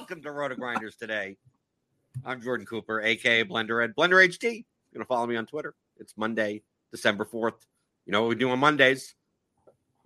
Welcome to RotoGrinders today. I'm Jordan Cooper, aka Blender Ed, BlenderHD. You're gonna follow me on Twitter. It's Monday, December 4th. You know what we do on Mondays?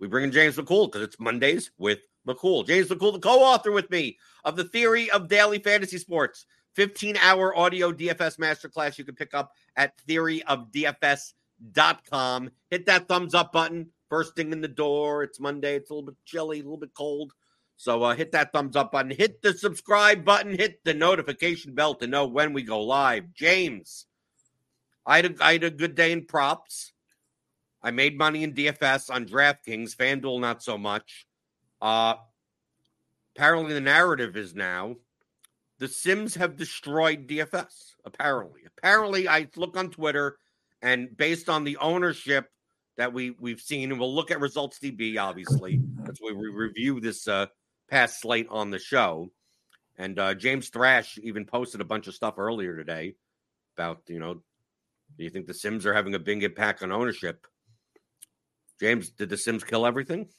We bring in James McCool because it's Mondays with McCool. James McCool, the co-author with me of the Theory of Daily Fantasy Sports, 15-hour audio DFS masterclass you can pick up at theoryofdfs.com. Hit that thumbs up button. First thing in the door. It's Monday. It's a little bit chilly, a little bit cold. So uh, hit that thumbs up button, hit the subscribe button, hit the notification bell to know when we go live. James, I had a, I had a good day in props. I made money in DFS on DraftKings, FanDuel not so much. Uh, apparently, the narrative is now the Sims have destroyed DFS. Apparently, apparently, I look on Twitter, and based on the ownership that we we've seen, and we'll look at ResultsDB. Obviously, that's why we review this uh, past slate on the show. And uh, James Thrash even posted a bunch of stuff earlier today about you know, do you think the Sims are having a big impact on ownership? James, did the Sims kill everything?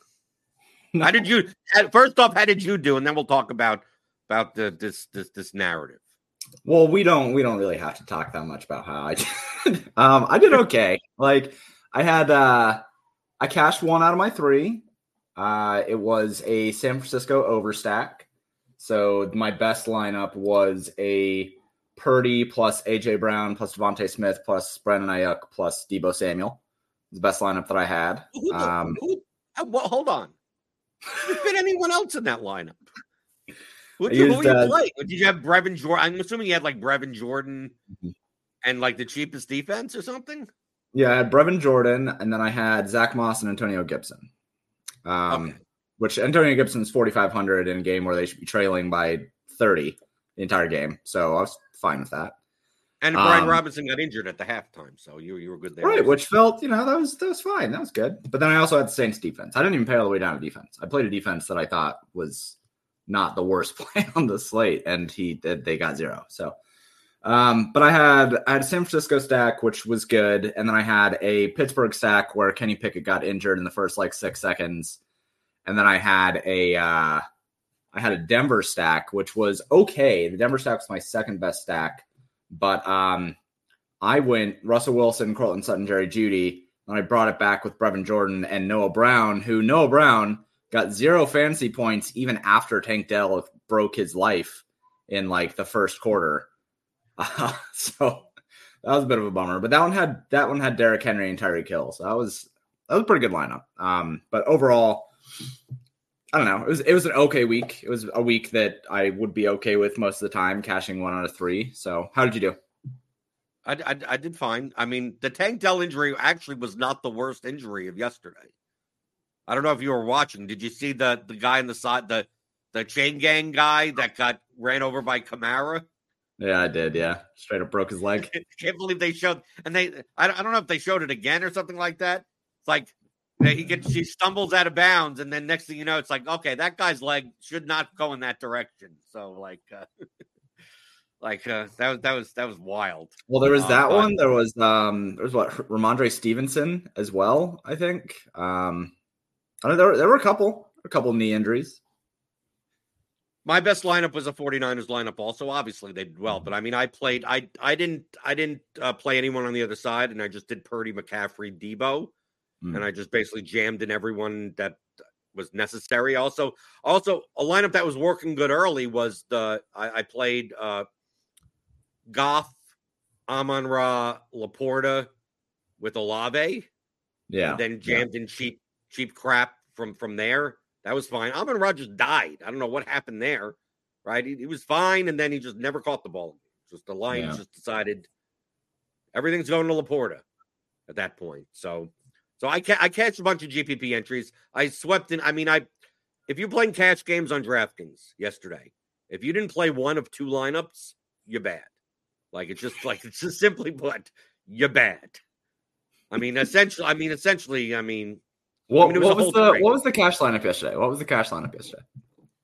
No. How did you? First off, how did you do? And then we'll talk about about the this this this narrative. Well, we don't we don't really have to talk that much about how I did. um, I did okay. Like I had uh I cashed one out of my three. Uh it was a San Francisco overstack. So my best lineup was a Purdy plus AJ Brown plus DeVonta Smith plus Brandon Aiyuk plus Deebo Samuel. the best lineup that I had. Who, um, who, uh, well, hold on. Did fit anyone else in that lineup? Who used, who you uh, play? Did you have Brevin Jordan? I'm assuming you had like Brevin Jordan mm-hmm. and like the cheapest defense or something. Yeah, I had Brevin Jordan, and then I had Zach Moss and Antonio Gibson. Um, okay. Which Antonio Gibson's 4,500 in a game where they should be trailing by 30 the entire game. So I was fine with that. And Brian Um, Robinson got injured at the halftime, so you you were good there. Right, which felt, you know, that was that was fine. That was good. But then I also had the Saints defense. I didn't even pay all the way down to defense. I played a defense that I thought was not the worst play on the slate, and he they got zero. So um, but I had I had a San Francisco stack, which was good, and then I had a Pittsburgh stack where Kenny Pickett got injured in the first like six seconds, and then I had a uh, I had a Denver stack, which was okay. The Denver stack was my second best stack, but um, I went Russell Wilson, Courtland Sutton, Jerry Jeudy, and I brought it back with Brevin Jordan and Noah Brown, who Noah Brown got zero fantasy points even after Tank Dell broke his life in like the first quarter. Uh, so that was a bit of a bummer. But that one had that one had Derrick Henry and Tyreek Hill. So that was that was a pretty good lineup. Um, but overall, I don't know. It was it was an okay week. It was a week that I would be okay with most of the time, cashing one out of three. So how did you do? I, I, I did fine. I mean, the Tank Dell injury actually was not the worst injury of yesterday. I don't know if you were watching. Did you see the the guy in the side the the chain gang guy that got ran over by Kamara? Yeah, I did. Yeah, straight up broke his leg. Can't believe they showed and they. I, I don't know if they showed it again or something like that. It's like he gets he stumbles out of bounds, and then next thing you know, it's like okay, that guy's leg should not go in that direction. So like, uh, like uh, that was that was that was wild. Well, there was Uh, that but- one. There was um, there was what Rhamondre Stevenson as well. I think. Um, I don't know. There were, there were a couple, a couple knee injuries. My best lineup was a 49ers lineup also. Obviously they did well, but I mean I played I I didn't I didn't uh, play anyone on the other side and I just did Purdy, McCaffrey, Deebo Hmm. and I just basically jammed in everyone that was necessary. Also also a lineup that was working good early was the I, I played uh Goff, Amon Ra, LaPorta with Olave Yeah. and then jammed in cheap cheap crap from from there. That was fine. Amon Rogers died. I don't know what happened there. Right, he, he was fine, and then he just never caught the ball. Just the Lions Yeah. just decided everything's going to LaPorta at that point. So, so I ca- I catch a bunch of GPP entries. I swept in. I mean, I if you're playing cash games on DraftKings yesterday, if you didn't play one of two lineups, you're bad. Like it's just like it's just simply put, you're bad. I mean, essentially. I mean, essentially. I mean, What, I mean, was what was the what was the cash lineup yesterday? What was the cash lineup yesterday?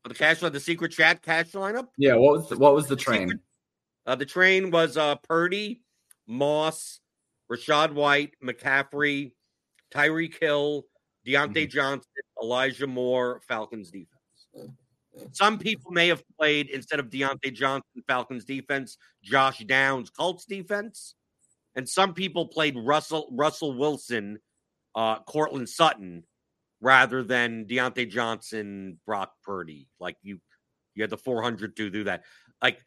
the cash line, the secret chat cash lineup. Yeah. What was the, what was the The train? secret- Uh, the train was uh, Purdy, Moss, Rachaad White, McCaffrey, Tyreek Hill, Diontae Johnson, Elijah Moore, Falcons defense. Some people may have played instead of Diontae Johnson, Falcons defense, Josh Downs, Colts defense, and some people played Russell Russell Wilson, uh, Courtland Sutton, rather than Diontae Johnson, Brock Purdy. Like you, you had the 400 to do that. Like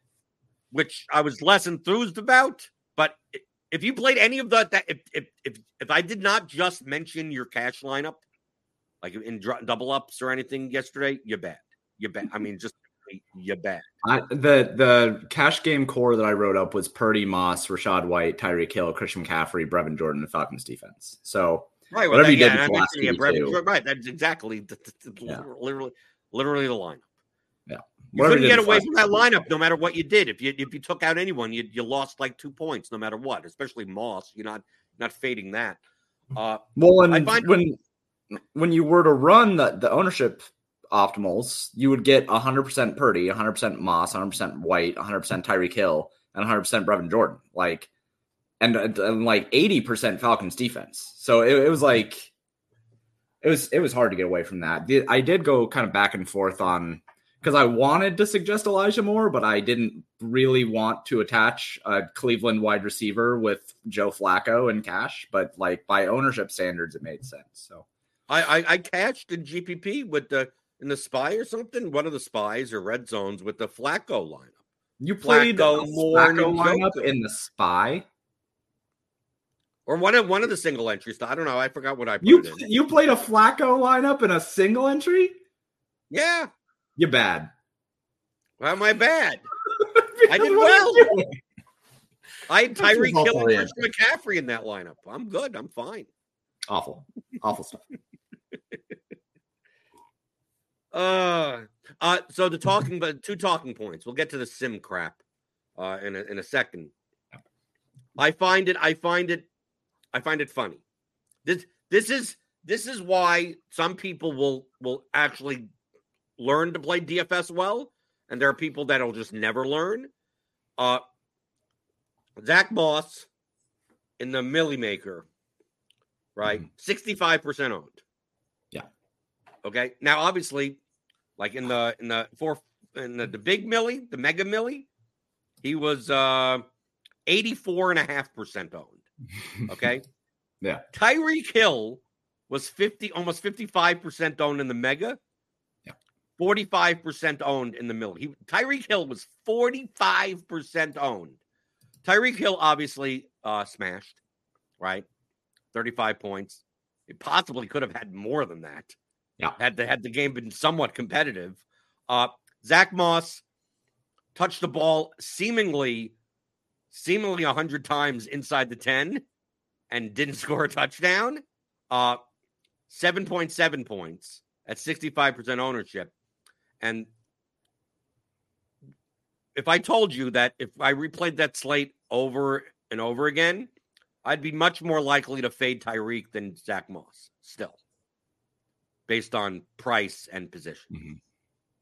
which I was less enthused about. But if you played any of the, that, if if if if I did not just mention your cash lineup, like in double ups or anything yesterday, you bet. you bet. I mean, just you bet. I, the the cash game core that I wrote up was Purdy, Moss, Rachaad White, Tyreek Hill, Christian McCaffrey, Brevin Jordan, and Falcons defense. So Right. Whatever that- you did I before last mentioned, week, Brevin too. Right. That's exactly the, the- the- Yeah. literally literally the lineup. Yeah. You whatever couldn't did get away from that lineup no matter what you did. If you if you took out anyone, you you lost like two points no matter what. Especially Moss, you're not not fading that. Uh, Well, I and find- when when you were to run the, the ownership optimals, you would get 100% Purdy, 100% Moss, 100% White, 100% Tyreek Hill, and 100% Brevin Jordan. Like, and, and like 80% Falcons defense. So it, it was like, it was it was hard to get away from that. The- I did go kind of back and forth on because I wanted to suggest Elijah Moore, but I didn't really want to attach a Cleveland wide receiver with Joe Flacco and cash. But like by ownership standards, it made sense. So I, I I catched in GPP with the in the spy or something, one of the spies or red zones with the Flacco lineup. you played Flacco, Moore, Flacco lineup in the spy. Or one of one of the single entries. I don't know. I forgot what I put You you played a Flacco lineup in a single entry. Yeah. you're bad. Why am I bad? I did what are you well. I had also Hill and McCaffrey in that lineup. I'm good. I'm fine. Awful, awful stuff. Uh, uh, so the talking, but two talking points. We'll get to the sim crap uh, in a, in a second. I find it. I find it. I find it funny. This this is this is why some people will will actually learn to play DFS well, and there are people that'll just never learn. Uh, Zach Moss in the Millie Maker, right? Mhm. 65% owned. Yeah. Okay. Now, obviously, like in the in the four in the, the big Millie, the mega Millie, he was uh 84.5% owned. Okay. Yeah. Tyreek Hill was 50, almost 55% owned in the mega. Yeah. 45% owned in the middle. He Tyreek Hill was 45% owned. Tyreek Hill obviously uh smashed, right? 35 points. He possibly could have had more than that. Yeah. Had the had the game been somewhat competitive. Uh Zach Moss touched the ball seemingly seemingly 100 times inside the 10 and didn't score a touchdown. Uh 7.7 points at 65% ownership. And if I told you that if I replayed that slate over and over again, I'd be much more likely to fade Tyreek than Zach Moss still, based on price and position. Mhm.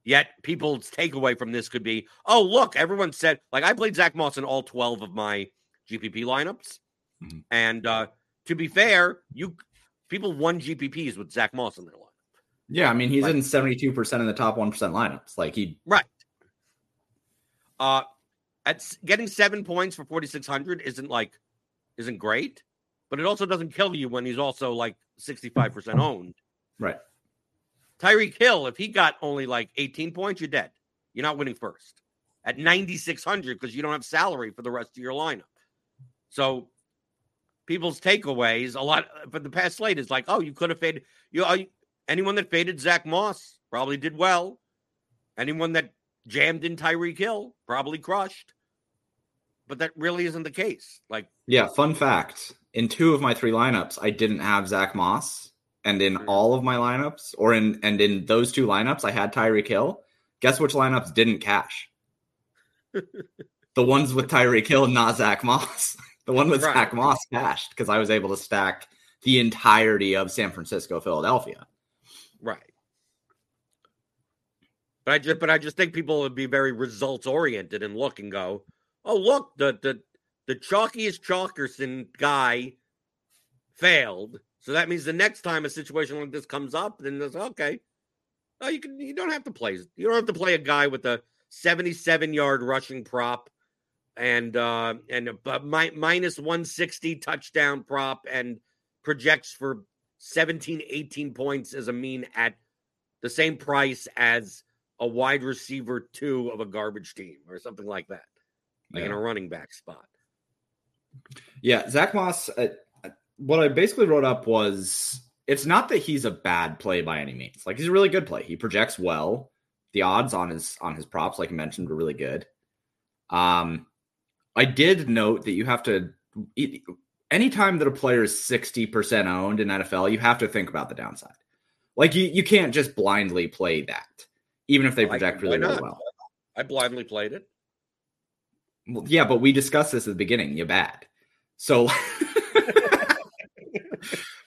Yet people's takeaway from this could be, oh, look, everyone said, like I played Zach Moss in all 12 of my GPP lineups. Mhm. And uh, to be fair, you people won GPPs with Zach Moss in their lineup. Yeah, I mean he's Like- in seventy two percent of the top one percent lineups. Like he, Right. Uh at getting seven points for 4600 isn't like isn't great, but it also doesn't kill you when he's also like 65% owned. right? Tyreek Hill, if he got only like 18 points, you're dead. You're not winning first at 9600 because you don't have salary for the rest of your lineup. So people's takeaways a lot for the past slate is like, oh, you could have faded you. uh, Anyone that faded Zach Moss probably did well. Anyone that jammed in Tyreek Hill probably crushed. But that really isn't the case. Like, Yeah. Fun fact: in two of my three lineups, I didn't have Zach Moss, and in all of my lineups, or in and in those two lineups, I had Tyreek Hill. Guess which lineups didn't cash? the ones with Tyreek Hill, not Zach Moss. the one with Right. Zach Moss cashed because I was able to stack the entirety of San Francisco, Philadelphia. right. But I just but I just think people would be very results oriented and look and go, oh look, the the the chalkiest chalkerson guy failed. So that means the next time a situation like this comes up, then it's okay. Oh, you can you don't have to play you don't have to play a guy with a 77 yard rushing prop and uh and a, mi- minus 160 touchdown prop and projects for 17 18 points as a mean at the same price as a wide receiver two of a garbage team or something like that like in a running back spot Yeah, Zach Moss. Uh, what I basically wrote up was it's not that he's a bad play by any means. Like he's a really good play. He projects well. The odds on his on his props, like you mentioned, were really good. Um, I did note that you have to. it- Anytime that a player is sixty percent owned in NFL, you have to think about the downside. Like you, you can't just blindly play that, even if they project really, really well. i blindly played it Well, yeah, but we discussed this at the beginning. You're bad. So,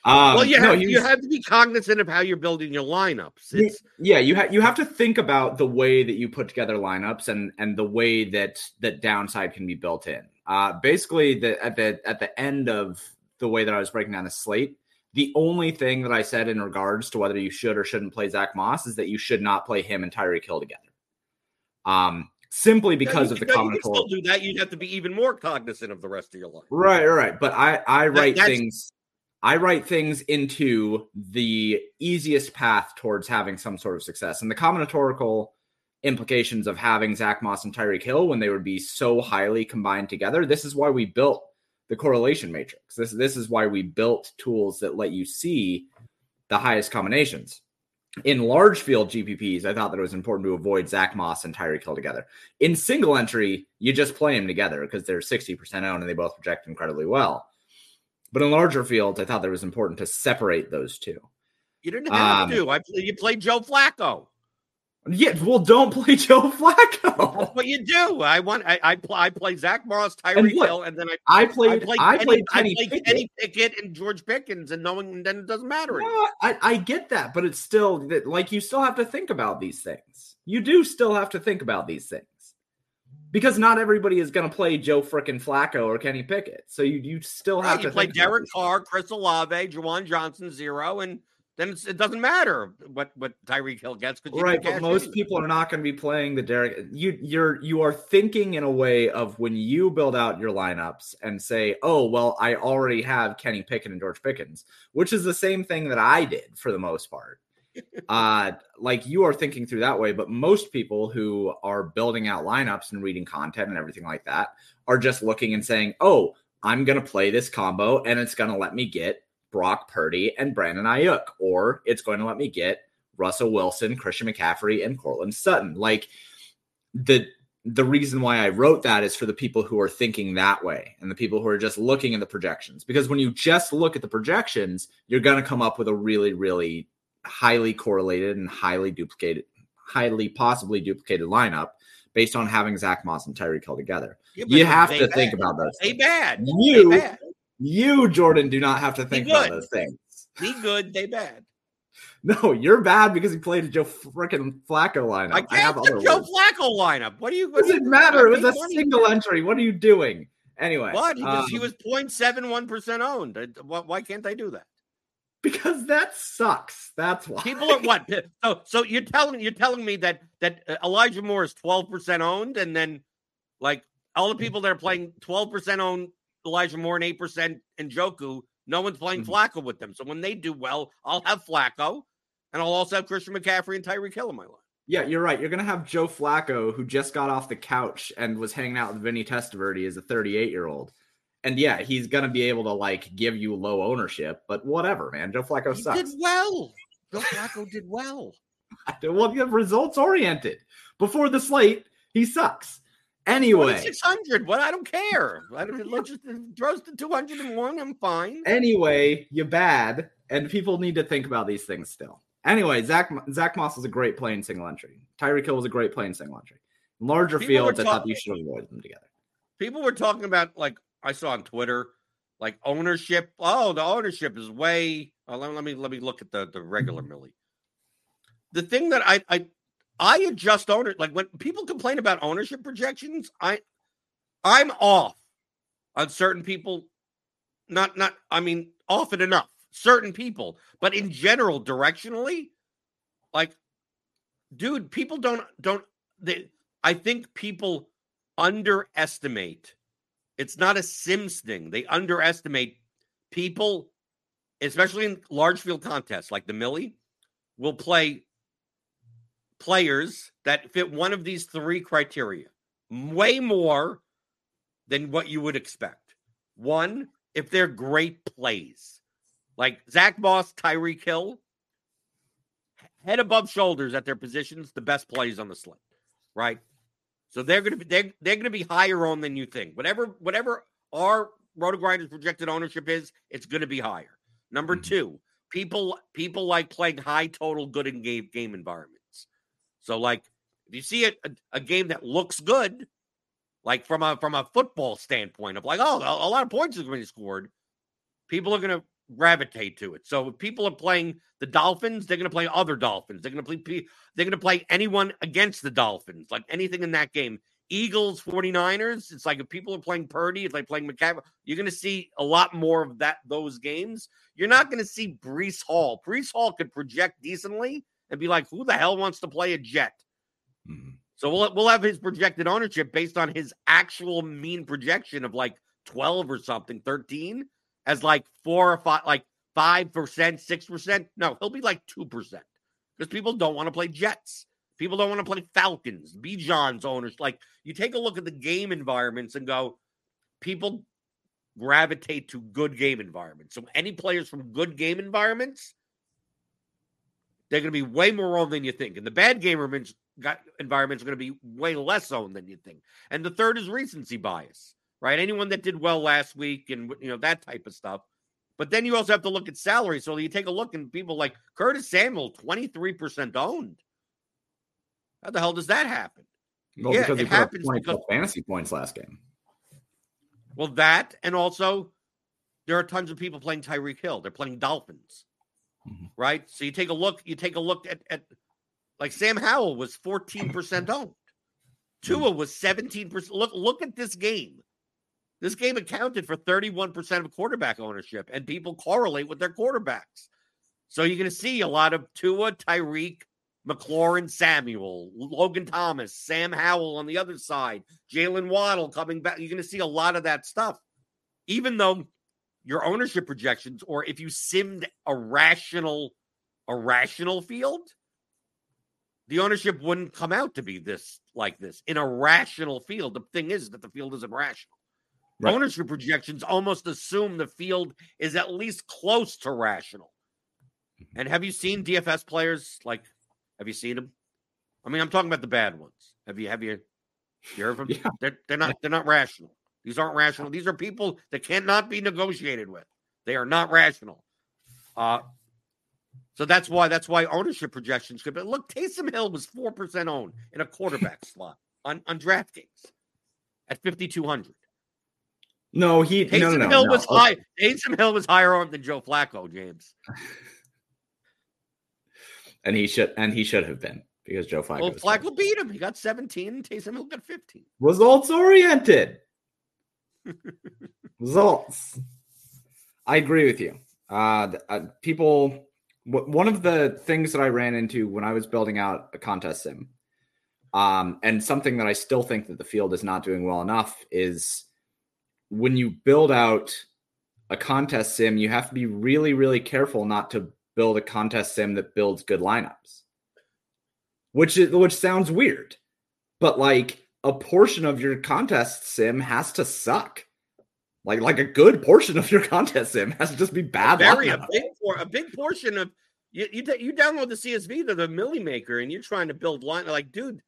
um, well you no, have, you have to be cognizant of how you're building your lineups it's yeah, you have you have to think about the way that you put together lineups and and the way that that downside can be built in. Uh, basically, the at the at the end of the way that I was breaking down the slate, the only thing that I said in regards to whether you should or shouldn't play Zach Moss is that you should not play him and Tyreek Hill together. Um, simply because you of the common you still do that you'd have to be even more cognizant of the rest of your life Right, right. But I I write that's- things I write things into the easiest path towards having some sort of success. And the combinatorial implications of having Zach Moss and Tyreek Hill when they would be so highly combined together. This is why we built the correlation matrix. This this is why we built tools that let you see the highest combinations. In large field GPPs, I thought that it was important to avoid Zach Moss and Tyreek Hill together. In single entry, you just play them together because they're 60% owned and they both project incredibly well. But in larger fields, I thought that it was important to separate those two. you didn't have Um, to I, you played joe flacco Yeah, well, don't play Joe Flacco. That's what you do. I want. I I, pl- I play Zach Moss, Tyreek Hill, and then I I played. I played, I Kenny, played I Kenny played Pickett. Kenny Pickett and George Pickens, and knowing and then it doesn't matter. Well, I, I get that, but it's still that like you still have to think about these things. You do still have to think about these things because not everybody is going to play Joe frickin' Flacco or Kenny Pickett. So you you still have Right, to you play Derek Carr, Chris Olave, Juwan Johnson, zero, and then it's, it doesn't matter what what Tyreek Hill gets because right but most people are not going to be playing the derek you you're you are thinking in a way of when you build out your lineups and say oh well i already have kenny pickett and george pickens which is the same thing that i did for the most part uh like you are thinking through that way but most people who are building out lineups and reading content and everything like that are just looking and saying oh i'm going to play this combo and it's going to let me get Brock Purdy and Brandon Aiyuk, or it's going to let me get Russell Wilson, Christian McCaffrey, and Courtland Sutton. Like the the reason why I wrote that is for the people who are thinking that way and the people who are just looking at the projections. Because when you just look at the projections, you're going to come up with a really, really highly correlated and highly duplicated, highly possibly duplicated lineup based on having Zach Moss and Tyreek Hill together. you have to think about those. They things. bad. You They bad. you, Jordan, do not have to think about those things. Be good. They bad. No, you're bad because he played a Joe freaking Flacco lineup. I I, have other the Joe ones. Flacco lineup. What do you? What Does it matter. It was a mean, money. single entry. What are you doing? Anyway, What? He, was, he um, was 0.71 percent owned. Uh, why can't they do that? Because that sucks. That's why People are what? So, so you're telling you're telling me that that uh, Elijah Moore is 12 percent owned, and then like all the people that are playing 12 percent owned Elijah Moore and eight percent and Joku, no one's playing Mhm. Flacco with them. So when they do well, I'll have Flacco, and I'll also have Christian McCaffrey and Tyreek Hill in my line. Yeah, you're right. You're gonna have Joe Flacco, who just got off the couch and was hanging out with Vinny Testaverde as a 38 year old. And yeah, he's gonna be able to like give you low ownership, but whatever, man. Joe Flacco He sucks. did well. Joe Flacco did well. Well, you're results oriented. Before the slate, he sucks. Anyway, 600. What? I don't care. I don't, just throws to 201. I'm fine. anyway, you're bad, and people need to think about these things still. Anyway, Zach Zach Moss was a great play in single entry. Tyreek Hill was a great play in single entry. Larger People fields, I thought you should avoid them together. People were talking about like I saw on Twitter, like ownership. Oh, the ownership is way. Oh, let, let me let me look at the the regular mm-hmm. Millie. The thing that I I I adjust owner like when people complain about ownership projections, I I'm off on certain people. Not not I mean often enough certain people, but in general, directionally, like, dude, people don't don't they. I think people underestimate. It's not a Sims thing. They underestimate people, especially in large field contests like the Millie, will play players that fit one of these three criteria way more than what you would expect. One, if they're great plays, like Zach Moss, Tyreek Hill, head above shoulders at their positions, the best plays on the slate, right? So they're gonna be they're, they're gonna be higher on than you think. Whatever whatever our RotoGrinders projected ownership is, it's gonna be higher. Number Mhm. two, people people like playing high total good in game game environments. So like if you see a, a, a game that looks good, like from a from a football standpoint of like, oh, a, a lot of points are going to be scored, people are going to gravitate to it. So if people are playing the Dolphins, they're going to play other Dolphins. They're going to play they're going to play anyone against the Dolphins, like anything in that game. Eagles, 49ers, it's like if people are playing Purdy, it's like playing McCaffrey. You're going to see a lot more of that those games. You're not going to see Breece Hall. Breece Hall could project decently and be like, who the hell wants to play a jet? Mm-hmm. So we'll we'll have his projected ownership based on his actual mean projection of like 12 or something, 13 as like four or five, like five percent, six percent. No, he'll be like two percent because people don't want to play Jets. People don't want to play Falcons. Bijan's owners. Like you take a look at the game environments and go, people gravitate to good game environments. So any players from good game environments, they're going to be way more owned than you think. And the bad game environments are going to be way less owned than you think. And the third is recency bias, right? Anyone that did well last week and you know that type of stuff. But then you also have to look at salary. So you take a look and people like Curtis Samuel, 23% owned. How the hell does that happen? Well, Yeah, because it he put up happens 20 because- fantasy points last game. Well, that and also there are tons of people playing Tyreek Hill. They're playing Dolphins, Mhm. right? So you take a look. You take a look at at like Sam Howell was fourteen percent owned. Tua was seventeen percent. Look look at this game. This game accounted for thirty one percent of quarterback ownership, and people correlate with their quarterbacks. So you're going to see a lot of Tua, Tyreek, McLaurin, Samuel, Logan Thomas, Sam Howell on the other side, Jaylen Waddle coming back. You're going to see a lot of that stuff, even though your ownership projections, or if you simmed a rational, a rational field, the ownership wouldn't come out to be this like this in a rational field. The thing is that the field isn't rational. Right. Ownership projections almost assume the field is at least close to rational. And have you seen DFS players? Like, have you seen them? I mean, I'm talking about the bad ones. Have you? Have you? You heard of them? Yeah. They're they're not they're not rational. These aren't rational. These are people that cannot be negotiated with. They are not rational. Uh so that's why that's why ownership projections could. But look, Taysom Hill was four percent owned in a quarterback slot on on DraftKings at fifty two hundred. No, he Taysom no no no. Hill no. was Okay. high. Taysom Hill was higher owned than Joe Flacco, James. and he should and he should have been because Joe Flacco Well, was Flacco beat him. He got 17, and Taysom Hill got 15. results oriented. results. I agree with you. Uh, uh, people. One of the things that I ran into when I was building out a contest sim, um, and something that I still think that the field is not doing well enough is when you build out a contest sim, you have to be really, really careful not to build a contest sim that builds good lineups. Which is which sounds weird, but like a portion of your contest sim has to suck. Like like a good portion of your contest sim has to just be bad. Very a big por- a big portion of you. You, you download the CSV to the Millie Maker, and you're trying to build line. Like, dude,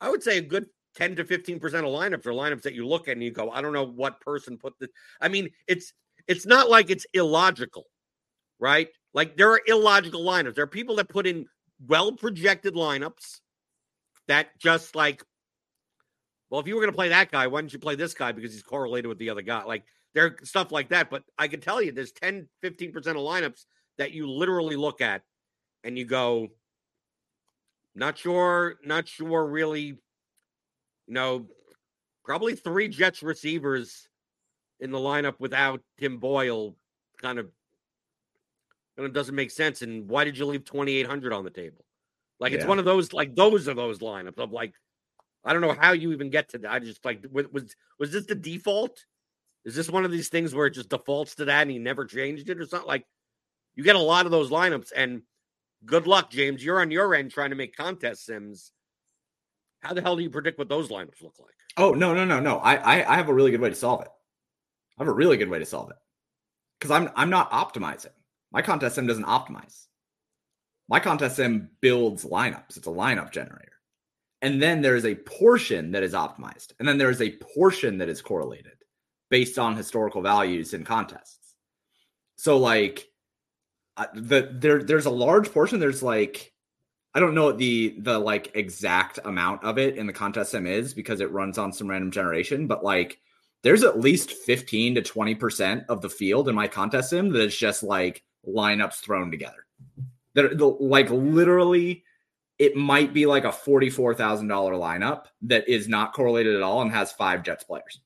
I would say a good ten to fifteen percent of lineups are lineups that you look at and you go, I don't know what person put this. I mean, it's it's not like it's illogical, right? Like there are illogical lineups. There are people that put in well projected lineups that just like, well, if you were going to play that guy, why didn't you play this guy because he's correlated with the other guy? Like there stuff like that. But I can tell you there's 10, 15% of lineups that you literally look at and you go, not sure, not sure really, you know, probably three Jets receivers in the lineup without Tim Boyle kind of kind of doesn't make sense. And why did you leave 2,800 on the table? Like it's one of those, like those are those lineups of like, I don't know how you even get to that. I just like, was was, was this the default? Is this one of these things where it just defaults to that and he never changed it or something? Like you get a lot of those lineups and good luck, James. You're on your end trying to make contest sims. How the hell do you predict what those lineups look like? Oh no no no no! I, I I have a really good way to solve it. I have a really good way to solve it because I'm I'm not optimizing. My contest sim doesn't optimize. My contest sim builds lineups. It's a lineup generator, and then there is a portion that is optimized, and then there is a portion that is correlated based on historical values in contests. So like uh, the there there's a large portion. There's like I don't know what the the like exact amount of it in the contest sim is because it runs on some random generation, but like there's at least 15 to 20% of the field in my contest sim that is just like lineups thrown together. That like literally it might be like a $44,000 lineup that is not correlated at all and has five Jets players.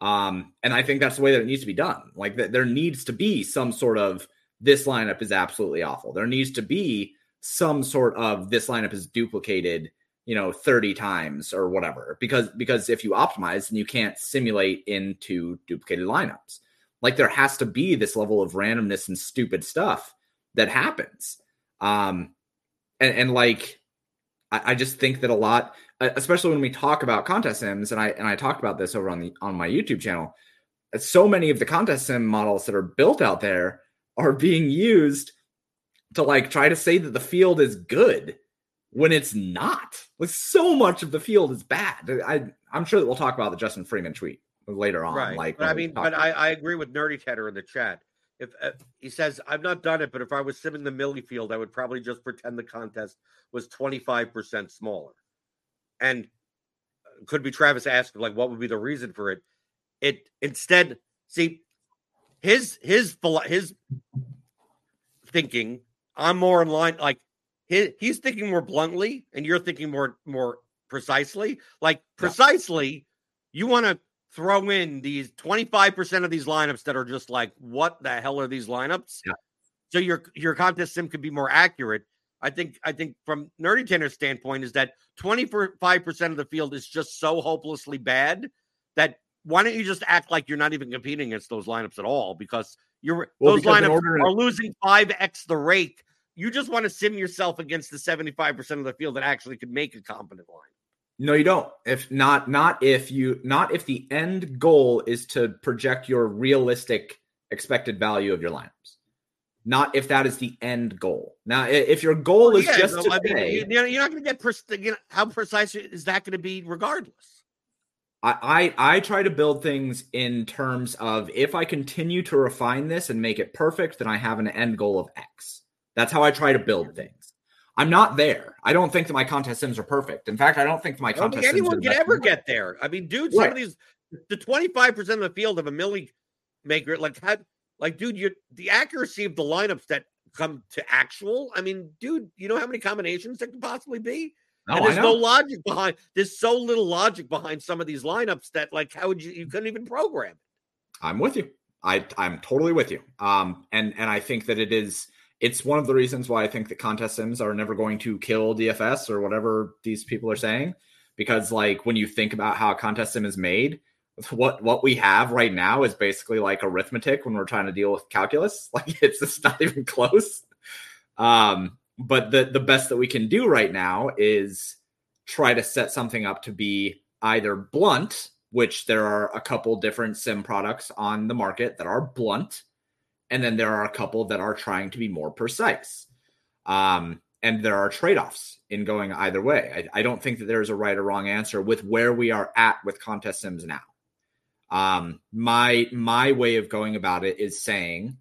Um, and I think that's the way that it needs to be done. Like that there needs to be some sort of this lineup is absolutely awful. There needs to be some sort of this lineup is duplicated, you know, 30 times or whatever. Because because if you optimize then you can't simulate into duplicated lineups. Like there has to be this level of randomness and stupid stuff that happens. Um and, and like I, I just think that a lot, especially when we talk about contest sims, and I and I talked about this over on the on my YouTube channel. So many of the contest sim models that are built out there are being used to like try to say that the field is good when it's not. Like so much of the field is bad. I I'm sure that we'll talk about the Justin Freeman tweet later on. right. Like, but I mean, but I, I agree with Nerdy Tedder in the chat. if uh, he says I've not done it, but if I was simming the Millie field, I would probably just pretend the contest was 25% smaller. And uh, could be Travis asked like what would be the reason for it? It instead see his his his thinking I'm more in line like his, he's thinking more bluntly and you're thinking more more precisely. Like precisely yeah. you want to throw in these 25% of these lineups that are just like, what the hell are these lineups? Yeah. So your your contest sim could be more accurate. I think I think from Nerdy Tanner's standpoint is that 25% of the field is just so hopelessly bad that why don't you just act like you're not even competing against those lineups at all? Because you're well, those because lineups are losing 5x the rake. You just want to sim yourself against the 75% of the field that actually could make a competent line. No, you don't. If not, not if you, not if the end goal is to project your realistic expected value of your lineups. Not if that is the end goal. Now, if your goal well, is yeah, just no, to I mean, you're not going to get pres- you know, how precise is that going to be, regardless. I, I I try to build things in terms of if I continue to refine this and make it perfect, then I have an end goal of X. That's how I try to build things. I'm not there. I don't think that my contest sims are perfect. In fact, I don't think my contest sims anyone can ever get there. I mean, dude, some right. of these the 25% of the field of a milli maker, like had like dude, you the accuracy of the lineups that come to actual. I mean, dude, you know how many combinations there could possibly be? No, and there's no logic behind there's so little logic behind some of these lineups that like how would you you couldn't even program it. I'm with you. I I'm totally with you. Um and and I think that it is it's one of the reasons why I think that contest sims are never going to kill DFS or whatever these people are saying. Because like when you think about how a contest sim is made, what what we have right now is basically like arithmetic when we're trying to deal with calculus. Like it's just not even close. Um, but the the best that we can do right now is try to set something up to be either blunt, which there are a couple different sim products on the market that are blunt and then there are a couple that are trying to be more precise. Um, and there are trade offs in going either way. I, I, don't think that there's a right or wrong answer with where we are at with contest sims now. Um, my my way of going about it is saying,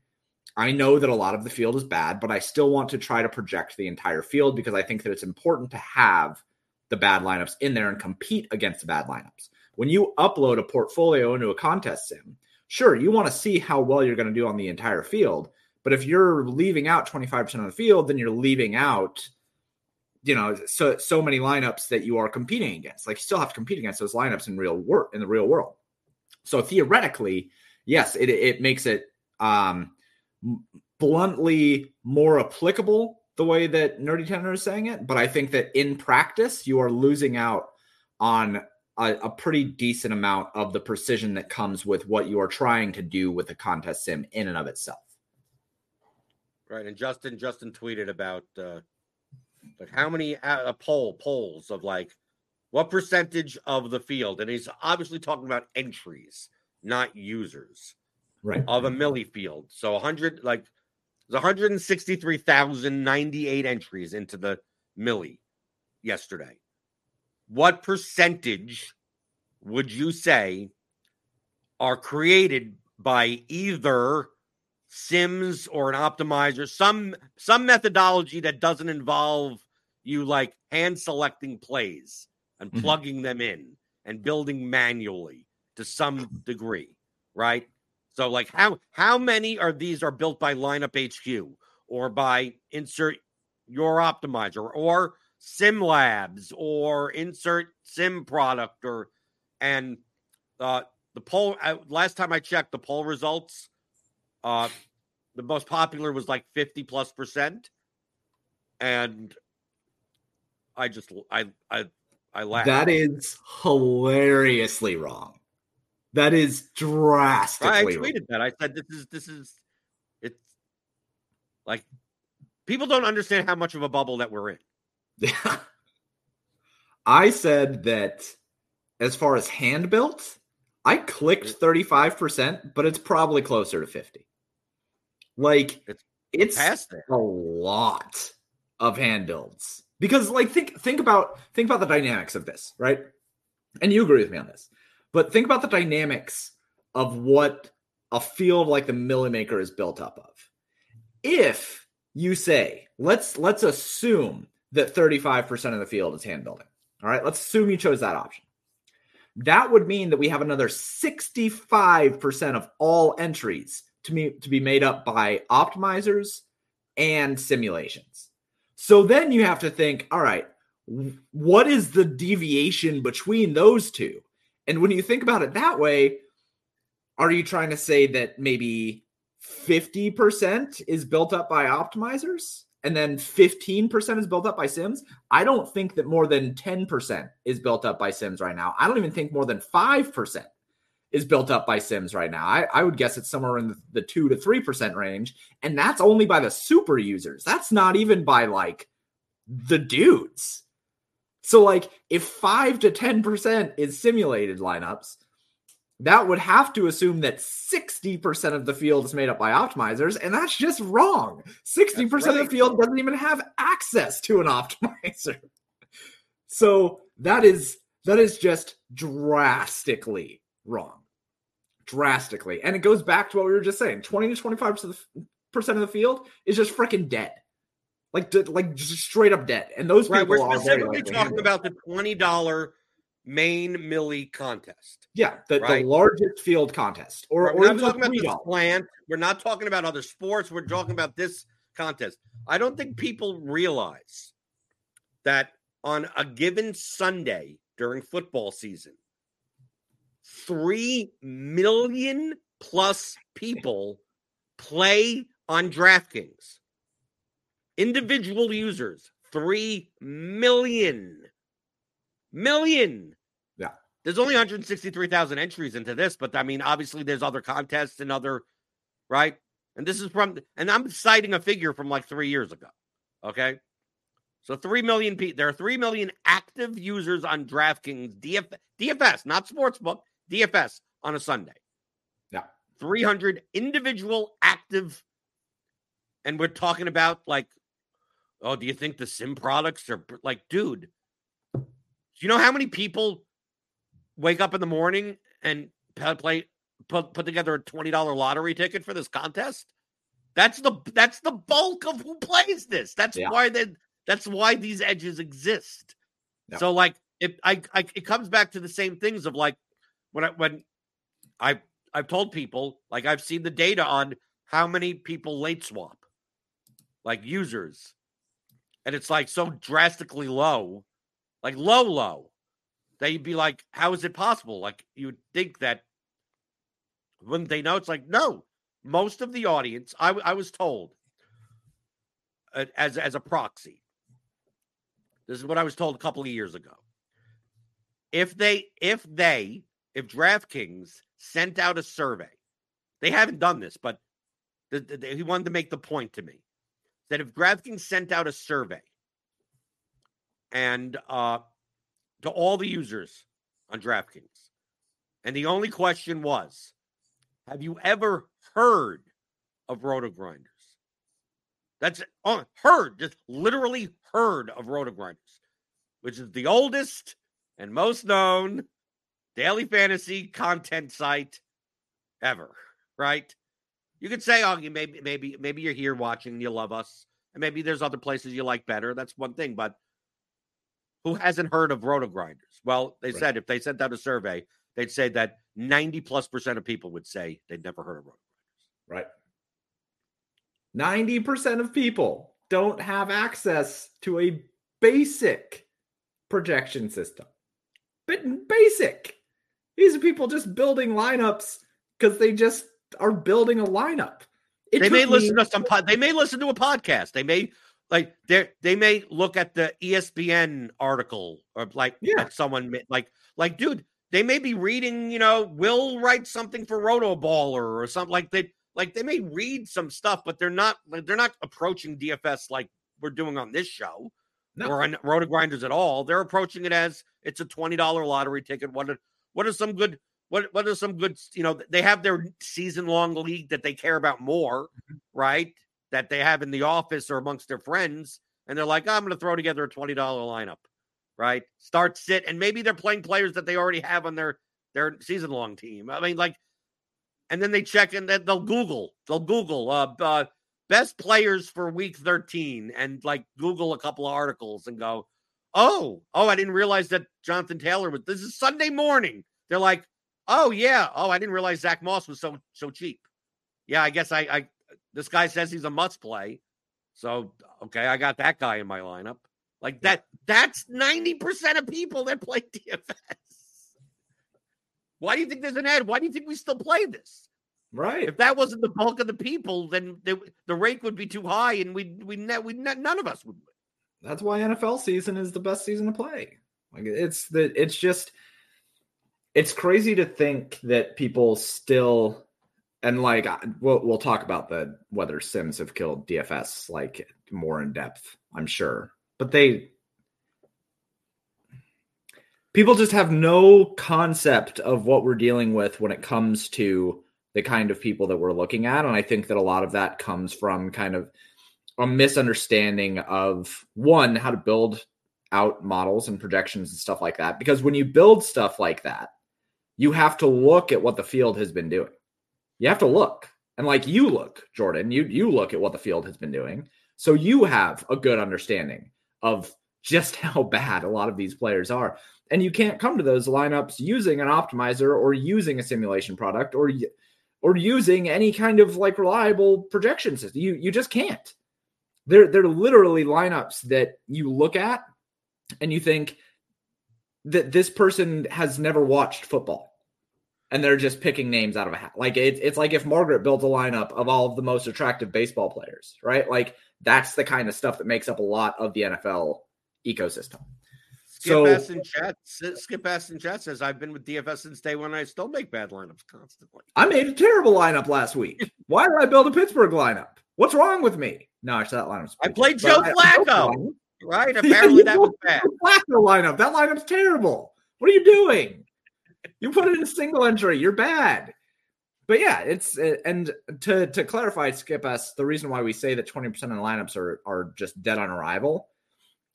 I know that a lot of the field is bad, but I still want to try to project the entire field because I think that it's important to have the bad lineups in there and compete against the bad lineups. When you upload a portfolio into a contest sim, sure, you want to see how well you're going to do on the entire field. But if you're leaving out 25% of the field, then you're leaving out, you know, so so many lineups that you are competing against. Like you still have to compete against those lineups in real work in the real world. So theoretically, yes, it it makes it um bluntly more applicable the way that Nerdy Tanner is saying it. But I think that in practice, you are losing out on a, a, pretty decent amount of the precision that comes with what you are trying to do with a contest sim in and of itself. Right, and Justin Justin tweeted about uh, like how many uh, a poll polls of like what percentage of the field, and he's obviously talking about entries, not users, right, of a milli field. So 100 like there's 163,098 entries into the milli yesterday what percentage would you say are created by either sims or an optimizer some some methodology that doesn't involve you like hand selecting plays and mm-hmm. plugging them in and building manually to some degree right so like how how many are these are built by LineupHQ or by insert your optimizer or SimLabs or insert sim product or and uh the poll last time i checked the poll results uh the most popular was like 50 plus percent and i just i i i laughed that is hilariously wrong that is drastically i tweeted wrong. that i said this is this is it's like people don't understand how much of a bubble that we're in. I said that as far as hand built, I clicked 35%, but it's probably closer to 50. Like it's, it's past a lot of hand builds. Because like think think about think about the dynamics of this, right? And you agree with me on this. But think about the dynamics of what a field like the Millimaker is built up of. If you say, let's let's assume that 35% of the field is hand building. All right, let's assume you chose that option. That would mean that we have another 65% of all entries to be, to be made up by optimizers and simulations. So then you have to think, all right, what is the deviation between those two? And when you think about it that way, are you trying to say that maybe 50% is built up by optimizers and then 15% is built up by sims? I don't think that more than 10% is built up by sims right now. I don't even think more than 5% is built up by sims right now. I, I would guess it's somewhere in the, the 2 to 3% range. And that's only by the super users. That's not even by like the dudes. So, like, if 5 to 10% is simulated lineups, that would have to assume that 60% of the field is made up by optimizers, and that's just wrong. 60% right. of the field doesn't even have access to an optimizer. So that is that is just drastically wrong. Drastically. And it goes back to what we were just saying. 20 to 25% of the, of the field is just freaking dead. Like like just straight up dead. And those right, people we're specifically talking about the $20 main Milly contest. Yeah, the, right? the largest field contest. Or, we're not talking about the plant. We're not talking about other sports. We're talking about this contest. I don't think people realize that on a given Sunday during football season, three million plus people play on DraftKings. Individual users, three million. Million. Yeah. There's only 163,000 entries into this, but I mean, obviously, there's other contests and other, right? And this is from, and I'm citing a figure from like three years ago. Okay. So 3 million people, there are 3 million active users on DraftKings DF, DFS, not Sportsbook, DFS on a Sunday. Yeah. 300 individual active. And we're talking about like, oh, do you think the sim products are like, dude, you know how many people wake up in the morning and play put put together a twenty dollar lottery ticket for this contest. That's the that's the bulk of who plays this. That's yeah. why they that's why these edges exist. Yeah. So like it I, I it comes back to the same things of like when I when I I've told people like I've seen the data on how many people late swap like users and it's like so drastically low like low low that you'd be like, how is it possible? Like you would think that wouldn't they know? It's like, no, most of the audience, I, I was told uh, as, as a proxy, this is what I was told a couple of years ago. If they, if they, if DraftKings sent out a survey, they haven't done this, but the, the, he wanted to make the point to me that if DraftKings sent out a survey and uh, to all the users on DraftKings. And the only question was Have you ever heard of RotoGrinders? That's oh, heard, just literally heard of RotoGrinders, which is the oldest and most known daily fantasy content site ever, right? You could say, oh, you maybe maybe maybe you're here watching, you love us, and maybe there's other places you like better. That's one thing, but who hasn't heard of RotoGrinders? Well, they right. said if they sent out a survey, they'd say that 90 plus percent of people would say they'd never heard of roto grinders. Right. 90% of people don't have access to a basic projection system. But basic. These are people just building lineups because they just are building a lineup. It they may listen to some. Po- they may listen to a podcast. They may like they they may look at the ESPN article or like yeah. someone like like dude they may be reading you know will write something for Rotoballer or something like they like they may read some stuff but they're not they're not approaching DFS like we're doing on this show no. or on RotoGrinders at all they're approaching it as it's a twenty dollar lottery ticket what are, what are some good what what are some good you know they have their season long league that they care about more mm-hmm. right that they have in the office or amongst their friends, and they're like, oh, I'm going to throw together a $20 lineup, right? Start sit, and maybe they're playing players that they already have on their their season long team. I mean, like and then they check and they'll Google, they'll Google uh, uh, best players for week 13 and like Google a couple of articles and go, oh, oh, I didn't realize that Jonathan Taylor was. This is Sunday morning. They're like, oh yeah, oh, I didn't realize Zach Moss was so so cheap. Yeah, I guess I, I this guy says he's a must play. So okay, I got that guy in my lineup. Like that, that's 90% of people that play DFS. Why do you think there's an ad? Why do you think we still play this? Right. If that wasn't the bulk of the people, then the, the rate would be too high, and we we we none of us would. That's why NFL season is the best season to play. Like it's the it's just it's crazy to think that people still and like we'll we'll talk about the whether Sims have killed DFS like more in depth. I'm sure, but they people just have no concept of what we're dealing with when it comes to the kind of people that we're looking at. And I think that a lot of that comes from kind of a misunderstanding of one, how to build out models and projections and stuff like that. Because when you build stuff like that, you have to look at what the field has been doing. You have to look. And like you look, Jordan, you you look at what the field has been doing. So you have a good understanding of just how bad a lot of these players are. And you can't come to those lineups using an optimizer or using a simulation product or or using any kind of like reliable projection system. You you just can't. They're they're literally lineups that you look at and you think that this person has never watched football and they're just picking names out of a hat. Like it's it's like if Margaret built a lineup of all of the most attractive baseball players, right? Like that's the kind of stuff that makes up a lot of the NFL ecosystem. Skip so, S in chat. Skip S in chat says I've been with DFS since day one. I still make bad lineups constantly. I made a terrible lineup last week. Why did I build a Pittsburgh lineup? What's wrong with me? No, actually, that lineup's. I played Joe Flacco. Right? Apparently that was bad. Flacco lineup. That lineup's terrible. What are you doing? You put it in a single injury, You're bad. But yeah, it's and to to clarify, Skip us. the reason why we say that 20% of the lineups are are just dead on arrival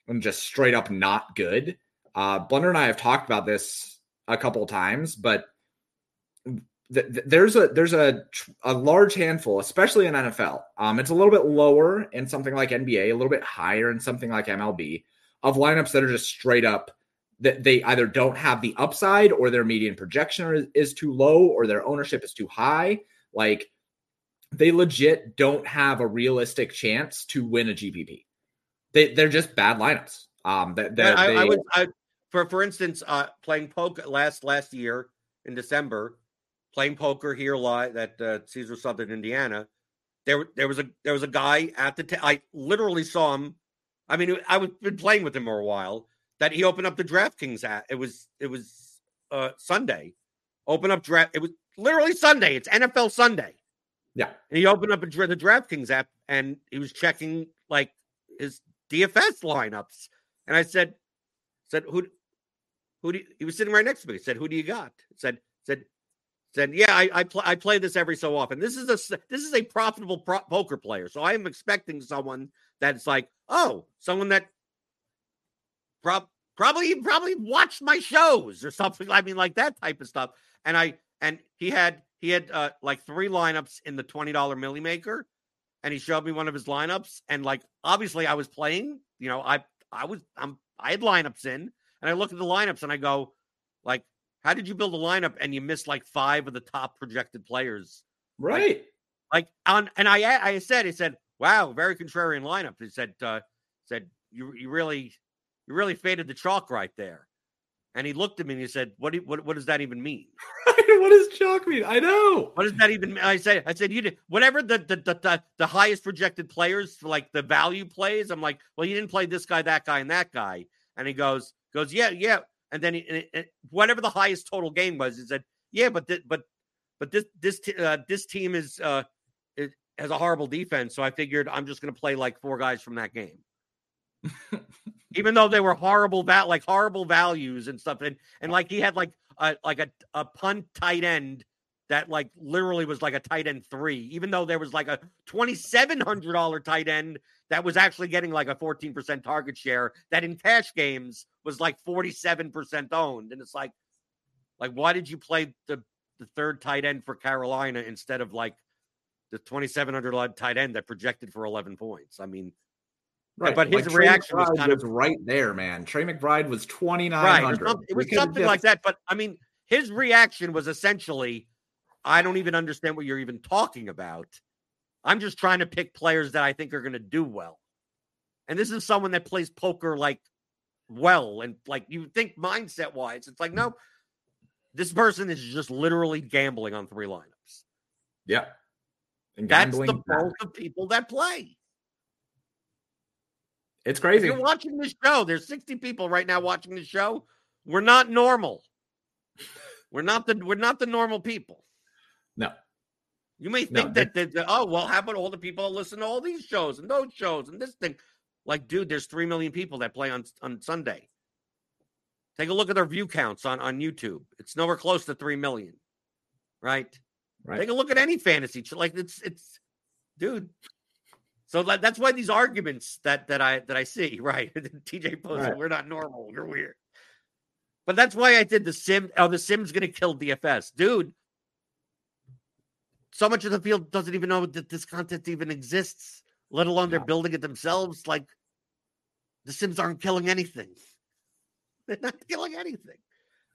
and just straight up not good. Uh, Blender and I have talked about this a couple times, but th- th- there's a there's a a large handful, especially in NFL. Um, it's a little bit lower in something like NBA, a little bit higher in something like MLB, of lineups that are just straight up that they either don't have the upside or their median projection is, too low or their ownership is too high. Like they legit don't have a realistic chance to win a GPP. They they're just bad lineups. Um, that, that I, they, I, would I, for for instance, uh, playing poker last last year in December, playing poker here live at uh, Caesar Southern Indiana. There there was a there was a guy at the t- I literally saw him. I mean, I was been playing with him for a while. That he opened up the DraftKings app. It was it was uh Sunday. Open up draft. It was literally Sunday. It's NFL Sunday. Yeah. And he opened up a, the DraftKings app and he was checking like his DFS lineups. And I said, said, who, who do you, he was sitting right next to me. He said, who do you got? Said, said, said, yeah, I, I, play, I play this every so often. This is a, this is a profitable pro- poker player. So I am expecting someone that's like, oh, someone that prob- probably, probably watched my shows or something. I mean, like that type of stuff. And I, and he had, he had uh, like three lineups in the $20 Milly Maker and he showed me one of his lineups. And like obviously I was playing, you know, I I was I'm I had lineups in, and I look at the lineups and I go, like, how did you build a lineup and you missed like five of the top projected players? Right. Like, like on and I I said, he said, Wow, very contrarian lineup. He said, uh, said, you you really you really faded the chalk right there. And he looked at me and he said, "What do, what what does that even mean?" what does chalk mean? I know. What does that even mean? I said, I said, you did whatever the the, the the the highest projected players for like the value plays. I'm like, well, you didn't play this guy, that guy, and that guy. And he goes, goes, yeah, yeah. And then he, and it, whatever the highest total game was, he said, yeah, but th- but but this this uh, this team is uh has a horrible defense, so I figured I'm just going to play like four guys from that game. Even though they were horrible val like horrible values and stuff and and like he had like a like a, a punt tight end that like literally was like a tight end three, even though there was like a twenty seven hundred dollar tight end that was actually getting like a fourteen percent target share that in cash games was like forty seven percent owned, and it's like, like why did you play the the third tight end for Carolina instead of like the 2,700 tight end that projected for 11 points. I mean, right. But his like reaction was kind was of right there, man. Trey McBride was 2,900. Right. It was, something like that. But I mean, his reaction was essentially, I don't even understand what you're even talking about. I'm just trying to pick players that I think are going to do well. And this is someone that plays poker like well and like you think mindset wise. It's like, no, this person is just literally gambling on three lineups. Yeah. And That's the bulk of people that play. It's crazy. If you're watching this show. There's 60 people right now watching the show. We're not normal. We're not the we're not the normal people. No. You may think no, that, that, that, oh well, how about all the people that listen to all these shows and those shows and this thing? Like, dude, there's three million people that play on on Sunday. Take a look at their view counts on on YouTube. It's nowhere close to three million, right? Right. Take a look at any fantasy. Like it's it's, dude. So that's why these arguments that that I that I see, right? TJ posted, right. we're not normal, we're weird. But that's why I did the sim. Oh, the sim's gonna kill DFS, dude. So much of the field doesn't even know that this content even exists, let alone they're building it themselves. Like the Sims aren't killing anything. They're not killing anything.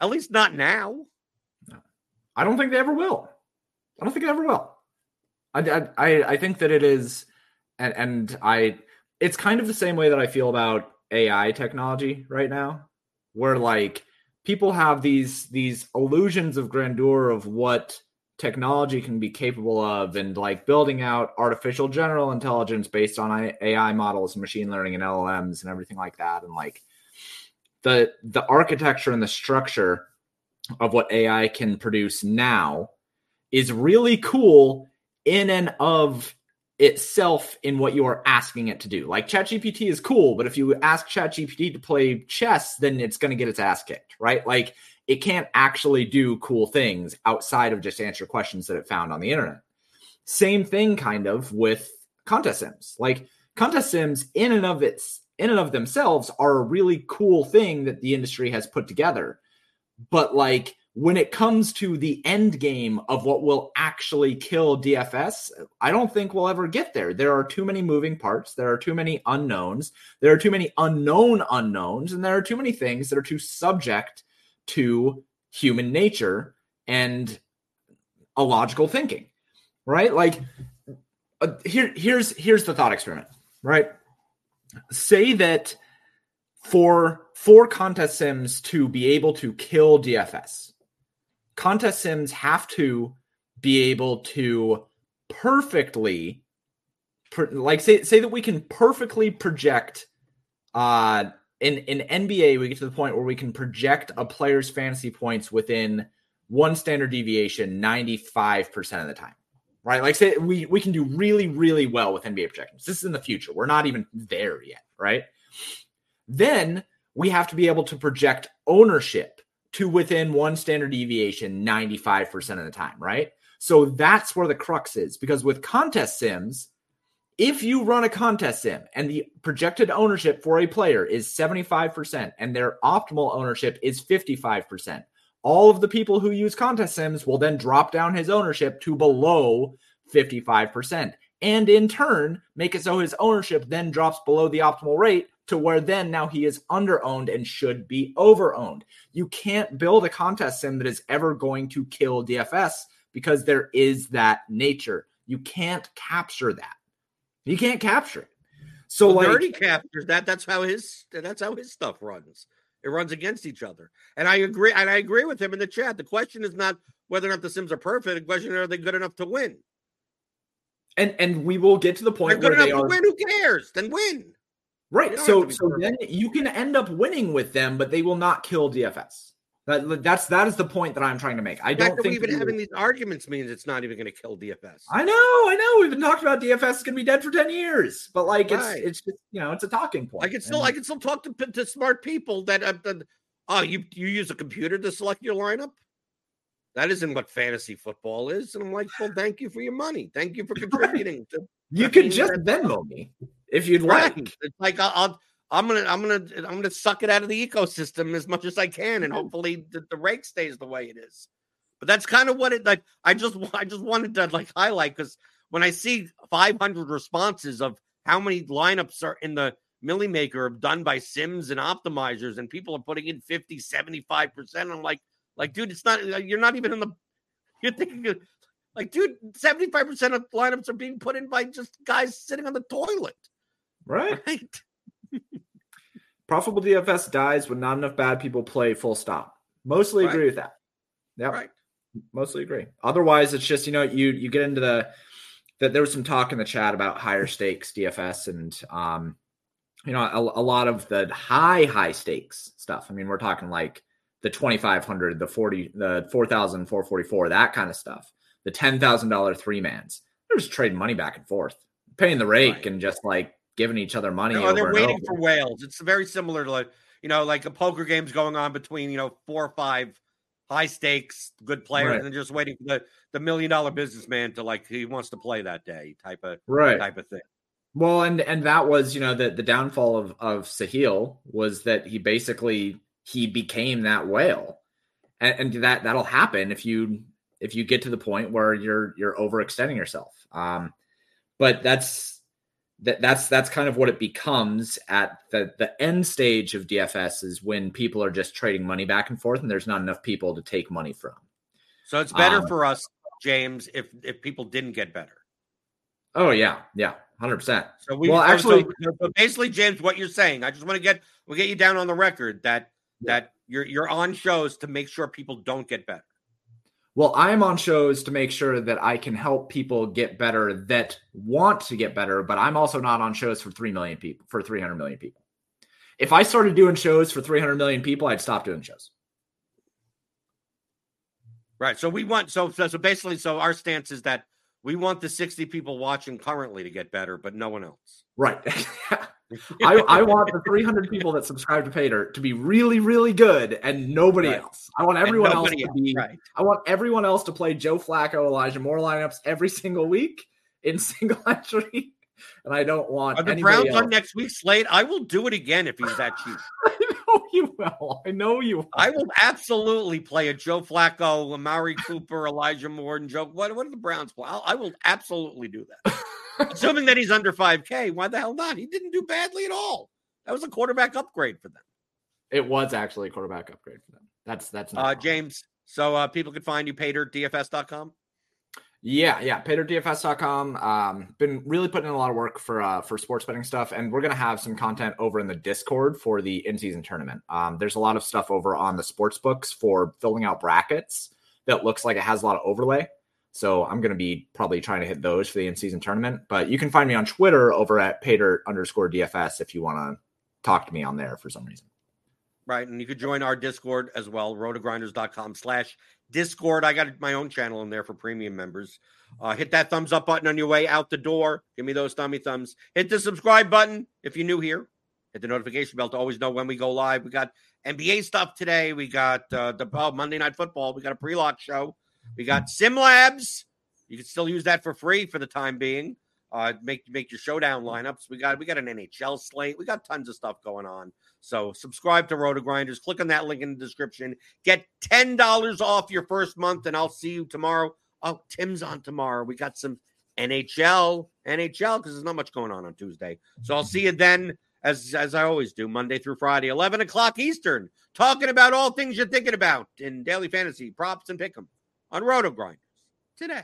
At least not now. No. I don't think they ever will. I don't think it ever will. I, I, I think that it is, and, and I, it's kind of the same way that I feel about AI technology right now, where like people have these these illusions of grandeur of what technology can be capable of and like building out artificial general intelligence based on AI models, and machine learning and LLMs and everything like that. And like the the architecture and the structure of what AI can produce now is really cool in and of itself in what you are asking it to do. Like ChatGPT is cool, but if you ask ChatGPT to play chess, then it's going to get its ass kicked, right? Like it can't actually do cool things outside of just answer questions that it found on the internet. Same thing kind of with contest sims. Like contest sims in and of its in and of themselves are a really cool thing that the industry has put together. But like when it comes to the end game of what will actually kill DFS, I don't think we'll ever get there. There are too many moving parts. There are too many unknowns. There are too many unknown unknowns. And there are too many things that are too subject to human nature and a logical thinking, right? Like, uh, here, here's here's the thought experiment, right? Say that for for contest sims to be able to kill DFS, contest sims have to be able to perfectly like say say that we can perfectly project uh in in NBA we get to the point where we can project a player's fantasy points within one standard deviation 95% of the time. Right? Like say we we can do really really well with NBA projections. This is in the future. We're not even there yet, right? Then we have to be able to project ownership to within one standard deviation 95% of the time, right? So that's where the crux is because with contest sims, if you run a contest sim and the projected ownership for a player is 75% and their optimal ownership is 55%, all of the people who use contest sims will then drop down his ownership to below 55% and in turn make it so his ownership then drops below the optimal rate to where then now he is under owned and should be over owned. You can't build a contest sim that is ever going to kill DFS because there is that nature. You can't capture that. You can't capture it. So well, like, already captures that. That's how his that's how his stuff runs. It runs against each other. And I agree, and I agree with him in the chat. The question is not whether or not the Sims are perfect. The question is, are they good enough to win? And and we will get to the point They're good where enough they to are. win. Who cares? Then win. Right. So so then you can end up winning with them, but they will not kill DFS. That, that's that is the point that I'm trying to make. I the don't think even having these arguments means it's not even going to kill DFS. I know, I know. We've been talking about DFS is going to be dead for ten years, but like right. it's it's just you know it's a talking point. I can still and, I can still talk to to smart people that uh, oh you you use a computer to select your lineup. That isn't what fantasy football is, and I'm like, well, thank you for your money. Thank you for contributing to. you could just Venmo me if you'd right. like. It's like I'll, I'll I'm gonna I'm gonna I'm gonna suck it out of the ecosystem as much as I can, and hopefully the, the rake stays the way it is. But that's kind of what it like. I just I just wanted to like highlight because when I see 500 responses of how many lineups are in the Milly Maker done by Sims and optimizers, and people are putting in 50, 75 percent. I'm like, like, dude, it's not. Uh, you're not even in the. You're thinking like, dude, 75 percent of lineups are being put in by just guys sitting on the toilet. Right. Right. Profitable DFS dies when not enough bad people play. Full stop. Mostly agree Right. with that. Yeah. Right. mostly agree. Otherwise, it's just you know you you get into the that there was some talk in the chat about higher stakes DFS and um you know a, a lot of the high high stakes stuff. I mean, we're talking like the 2500, the 40 the 4444, that kind of stuff. The $10,000 three mans. They're just trading money back and forth, paying the rake Right. and just like giving each other money. No, they're waiting for whales. It's very similar to like you know, like a poker game's going on between you know four or five high stakes good players, Right. and just waiting for the the million dollar businessman to like he wants to play that day type of right. type of thing. Well, and and that was you know the the downfall of of Sahil was that he basically he became that whale, and, and that that'll happen if you if you get to the point where you're you're overextending yourself. Um, but that's that that's that's kind of what it becomes at the the end stage of DFS is when people are just trading money back and forth, and there's not enough people to take money from. So it's better Um, for us, James, if if people didn't get better. Oh yeah, yeah, hundred percent. So we Well, actually- so, so basically, James, what you're saying, I just want to get we'll get you down on the record that that you're you're on shows to make sure people don't get better. Well, I'm on shows to make sure that I can help people get better that want to get better, but I'm also not on shows for 3 million people, for 300 million people. If I started doing shows for 300 million people, I'd stop doing shows. Right. So we want so so, so basically so our stance is that we want the 60 people watching currently to get better, but no one else. Right. I, I want the 300 people that subscribe to Paydirt to be really, really good and nobody Right. else. I want everyone else to be right. I want everyone else to play Joe Flacco, Elijah Moore lineups every single week in single entry. And I don't want Are the Browns else. on next week's slate? I will do it again if he's that cheap. Know you will. I know you will. I will absolutely play a Joe Flacco, Amari Cooper, Elijah Moore, and Joe. What, what are the Browns play? I'll, I will absolutely do that. Assuming that he's under 5K, why the hell not? He didn't do badly at all. That was a quarterback upgrade for them. It was actually a quarterback upgrade for them. That's that's not Uh. James, so uh, people can find you, Paydirt, DFS.com. Yeah, yeah. PaydirtDFS.com. Um, been really putting in a lot of work for uh, for sports betting stuff, and we're gonna have some content over in the Discord for the in season tournament. Um, there's a lot of stuff over on the sports books for filling out brackets that looks like it has a lot of overlay. So I'm gonna be probably trying to hit those for the in season tournament. But you can find me on Twitter over at Paydirt underscore DFS if you want to talk to me on there for some reason. Right. And you could join our Discord as well, rotogrinders.com slash Discord. I got my own channel in there for premium members. Uh, hit that thumbs up button on your way out the door. Give me those thummy thumbs. Hit the subscribe button if you're new here. Hit the notification bell to always know when we go live. We got NBA stuff today. We got uh, the oh, Monday Night Football. We got a pre-lock show. We got SimLabs. You can still use that for free for the time being. Uh, make make your showdown lineups. We got we got an NHL slate. We got tons of stuff going on. So subscribe to RotoGrinders. Click on that link in the description. Get ten dollars off your first month, and I'll see you tomorrow. Oh, Tim's on tomorrow. We got some NHL, NHL because there's not much going on on Tuesday. So I'll see you then, as as I always do, Monday through Friday, eleven o'clock Eastern, talking about all things you're thinking about in daily fantasy props and pick'em on RotoGrinders today.